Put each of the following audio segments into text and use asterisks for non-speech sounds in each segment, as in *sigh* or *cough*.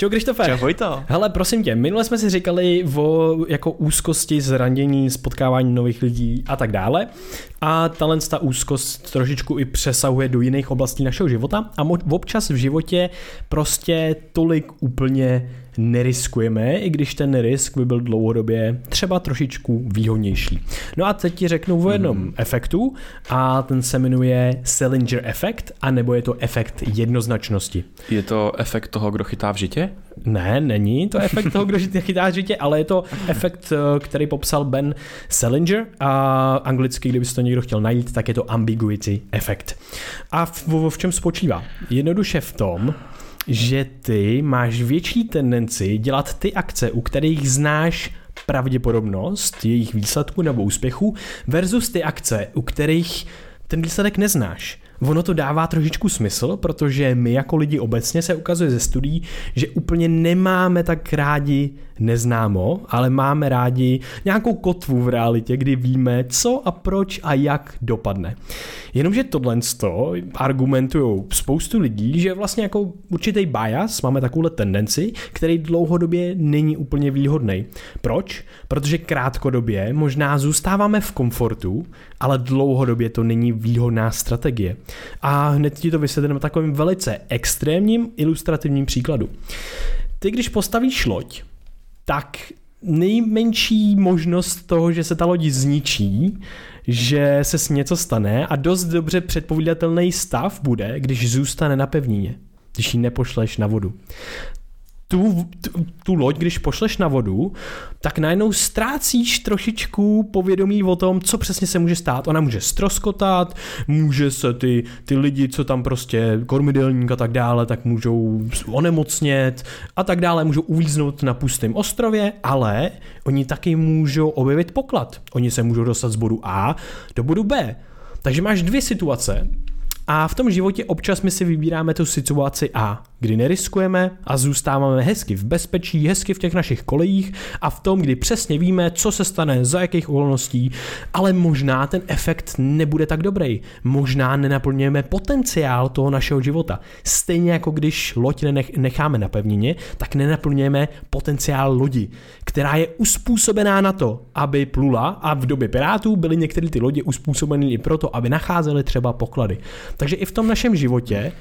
Čau Krištofe. Čau Vojto. Hele, prosím tě, minule jsme si říkali o jako úzkosti, zranění, spotkávání nových lidí a tak dále. A tahle ta úzkost trošičku i přesahuje do jiných oblastí našeho života a občas v životě prostě tolik úplně neriskujeme, i když ten risk by byl dlouhodobě třeba trošičku výhodnější. No a teď ti řeknu o jednom hmm. efektu a ten se jmenuje Salinger efekt, anebo je to efekt jednoznačnosti. Je to efekt toho, kdo chytá v žitě? Ne, není to *laughs* efekt toho, kdo chytá v žitě, ale je to efekt, eh, který popsal Ben Salinger a anglicky, kdyby to někdo chtěl najít, tak je to ambiguity efekt. A v, v, v čem spočívá? Jednoduše v tom, že ty máš větší tendenci dělat ty akce, u kterých znáš pravděpodobnost jejich výsledku nebo úspěchu versus ty akce, u kterých ten výsledek neznáš. Ono to dává trošičku smysl, protože my jako lidi obecně se ukazuje ze studií, že úplně nemáme tak rádi neznámo, ale máme rádi nějakou kotvu v realitě, kdy víme, co a proč a jak dopadne. Jenomže tohle argumentují spoustu lidí, že vlastně jako určitý bias, máme takovou tendenci, který dlouhodobě není úplně výhodný. Proč? Protože krátkodobě možná zůstáváme v komfortu, ale dlouhodobě to není výhodná strategie. A hned ti to vysvětlím na takovým velice extrémním ilustrativním příkladu. Ty, když postavíš loď, tak nejmenší možnost toho, že se ta loď zničí, že se s něco stane a dost dobře předpovídatelný stav bude, když zůstane na pevnině, když ji nepošleš na vodu tu, tu, tu loď, když pošleš na vodu, tak najednou ztrácíš trošičku povědomí o tom, co přesně se může stát. Ona může stroskotat, může se ty, ty lidi, co tam prostě kormidelník a tak dále, tak můžou onemocnět a tak dále, můžou uvíznout na pustém ostrově, ale oni taky můžou objevit poklad. Oni se můžou dostat z bodu A do bodu B. Takže máš dvě situace a v tom životě občas my si vybíráme tu situaci A, kdy neriskujeme a zůstáváme hezky v bezpečí, hezky v těch našich kolejích a v tom, kdy přesně víme, co se stane, za jakých okolností, ale možná ten efekt nebude tak dobrý. Možná nenaplňujeme potenciál toho našeho života. Stejně jako když loď necháme na pevnině, tak nenaplňujeme potenciál lodi, která je uspůsobená na to, aby plula a v době pirátů byly některé ty lodě uspůsobeny i proto, aby nacházely třeba poklady. Takže i v tom našem životě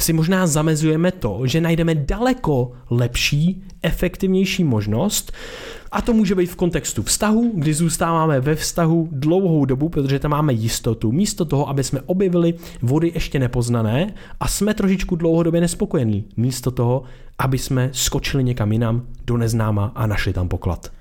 si možná zamezujeme to, že najdeme daleko lepší, efektivnější možnost, a to může být v kontextu vztahu, kdy zůstáváme ve vztahu dlouhou dobu, protože tam máme jistotu, místo toho, aby jsme objevili vody ještě nepoznané a jsme trošičku dlouhodobě nespokojení, místo toho, aby jsme skočili někam jinam do neznáma a našli tam poklad.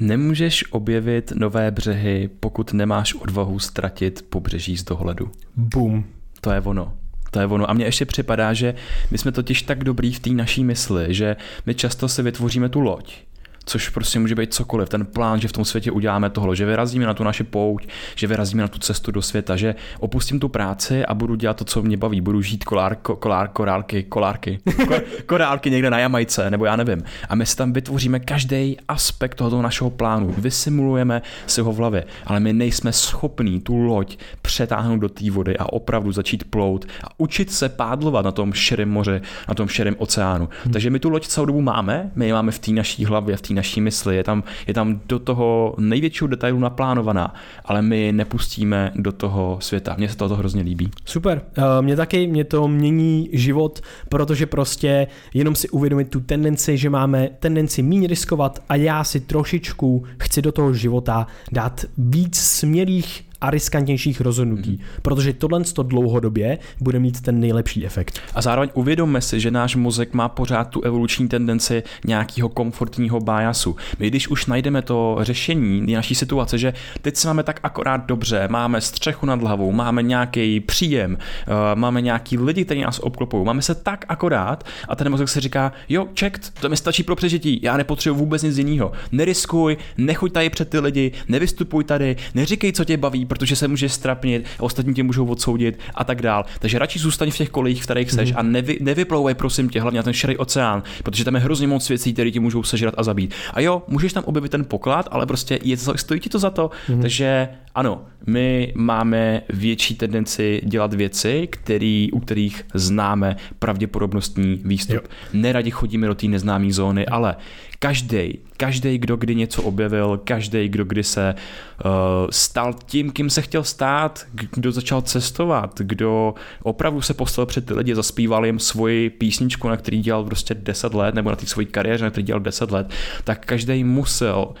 Nemůžeš objevit nové břehy, pokud nemáš odvahu ztratit pobřeží z dohledu. Boom. To je ono. To je ono. A mně ještě připadá, že my jsme totiž tak dobrý v té naší mysli, že my často si vytvoříme tu loď což prostě může být cokoliv. Ten plán, že v tom světě uděláme tohle, že vyrazíme na tu naši pouť, že vyrazíme na tu cestu do světa, že opustím tu práci a budu dělat to, co mě baví. Budu žít kolár, kolár, korálky, kolárky, *laughs* korálky někde na Jamajce, nebo já nevím. A my si tam vytvoříme každý aspekt tohoto našeho plánu. Vysimulujeme si ho v hlavě, ale my nejsme schopní tu loď přetáhnout do té vody a opravdu začít plout a učit se pádlovat na tom širém moři, na tom širém oceánu. Hmm. Takže my tu loď celou dobu máme, my ji máme v té naší hlavě, v té naší mysli, je tam, je tam do toho největšího detailu naplánovaná, ale my nepustíme do toho světa. Mně se to hrozně líbí. Super. Eh, mě taky, mě to mění život, protože prostě jenom si uvědomit tu tendenci, že máme tendenci méně riskovat a já si trošičku chci do toho života dát víc směrých a riskantnějších rozhodnutí, mm. protože tohle to dlouhodobě bude mít ten nejlepší efekt. A zároveň uvědomme si, že náš mozek má pořád tu evoluční tendenci nějakého komfortního biasu. My když už najdeme to řešení naší situace, že teď se máme tak akorát dobře, máme střechu nad hlavou, máme nějaký příjem, uh, máme nějaký lidi, kteří nás obklopují, máme se tak akorát a ten mozek si říká, jo, check, to mi stačí pro přežití, já nepotřebuji vůbec nic jiného. Neriskuj, nechuť tady před ty lidi, nevystupuj tady, neříkej, co tě baví, nebaví, protože se může strapnit, ostatní tě můžou odsoudit a tak dál. Takže radši zůstaň v těch kolejích, v kterých seš mm. a nevy, nevyplouvaj prosím tě hlavně na ten širý oceán, protože tam je hrozně moc věcí, které ti můžou sežrat a zabít. A jo, můžeš tam objevit ten poklad, ale prostě je to, stojí ti to za to. Mm. Takže ano, my máme větší tendenci dělat věci, který, u kterých známe pravděpodobnostní výstup. Jo. Neradi chodíme do té neznámé zóny, ale každý, každý, kdo kdy něco objevil, každý, kdo kdy se uh, stal tím, kým se chtěl stát, kdo začal cestovat, kdo opravdu se postavil před ty lidi, zaspíval jim svoji písničku, na který dělal prostě 10 let, nebo na té svojí kariéře, na který dělal 10 let, tak každý musel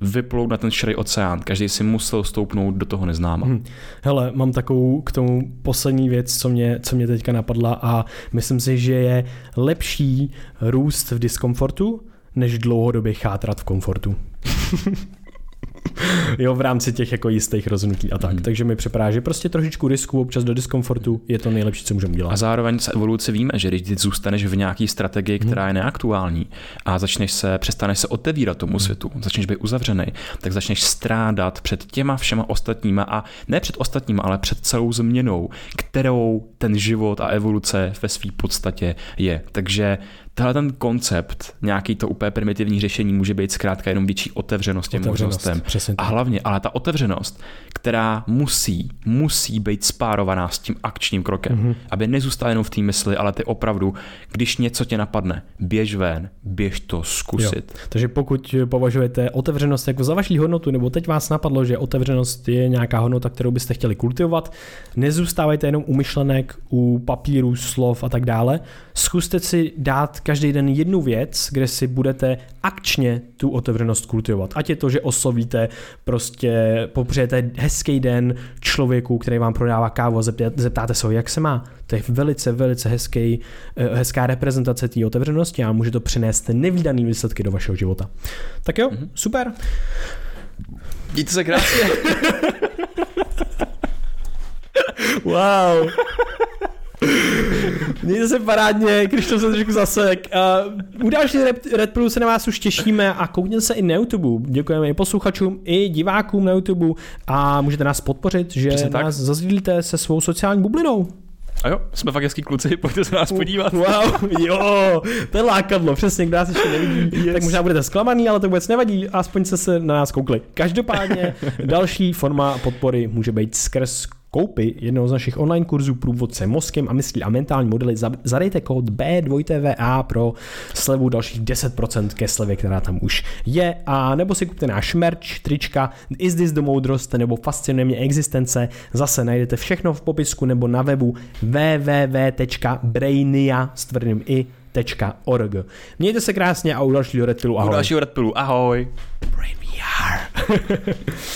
vyplout na ten širý oceán. Každý si musel stoupnout do toho neznáma. Hmm. Hele, mám takovou k tomu poslední věc, co mě, co mě teďka napadla a myslím si, že je lepší růst v diskomfortu, než dlouhodobě chátrat v komfortu. *laughs* jo, v rámci těch jako jistých rozhodnutí a tak. Hmm. Takže mi připadá, že prostě trošičku risku, občas do diskomfortu je to nejlepší, co můžeme dělat. A zároveň se evoluce víme, že když ty zůstaneš v nějaké strategii, která je neaktuální a začneš se, přestaneš se otevírat tomu hmm. světu, začneš být uzavřený, tak začneš strádat před těma všema ostatníma a ne před ostatníma, ale před celou změnou, kterou ten život a evoluce ve své podstatě je. Takže tenhle ten koncept, nějaký to úplně primitivní řešení může být zkrátka jenom větší otevřenost těm možnostem. A hlavně, ale ta otevřenost, která musí, musí být spárovaná s tím akčním krokem, mm-hmm. aby nezůstala jenom v té mysli, ale ty opravdu, když něco tě napadne, běž ven, běž to zkusit. Jo. Takže pokud považujete otevřenost jako za vaší hodnotu, nebo teď vás napadlo, že otevřenost je nějaká hodnota, kterou byste chtěli kultivovat, nezůstávajte jenom u myšlenek, u papíru, slov a tak dále. Zkuste si dát každý den jednu věc, kde si budete akčně tu otevřenost kultivovat. Ať je to, že oslovíte, prostě popřejete hezký den člověku, který vám prodává kávu a zeptáte se ho, jak se má. To je velice, velice hezký, eh, hezká reprezentace té otevřenosti a může to přinést nevýdaný výsledky do vašeho života. Tak jo, mm-hmm. super. Mějte se krásně. *laughs* wow. Mějte se parádně, když to se trošku zasek. Uh, u další Red, Red Pill se na vás už těšíme a koukněte se i na YouTube. Děkujeme i posluchačům, i divákům na YouTube a můžete nás podpořit, že Přesně nás tak. zazdílíte se svou sociální bublinou. A jo, jsme fakt hezký kluci, pojďte se nás podívat. Wow, jo, to je lákadlo, přesně, kdo nás ještě nevidí, yes. tak možná budete zklamaný, ale to vůbec nevadí, aspoň se se na nás koukli. Každopádně *laughs* další forma podpory může být skrz koupy jednoho z našich online kurzů Průvodce mozkem a myslí a mentální modely, zadejte kód B2TVA pro slevu dalších 10% ke slevě, která tam už je. A nebo si kupte náš merch, trička, Is This the Moudrost nebo Fascinuje mě existence. Zase najdete všechno v popisku nebo na webu www.brainia s tvrdým i .org. Mějte se krásně a u dalšího Red ahoj. U dalšího Red ahoj. VR. *laughs*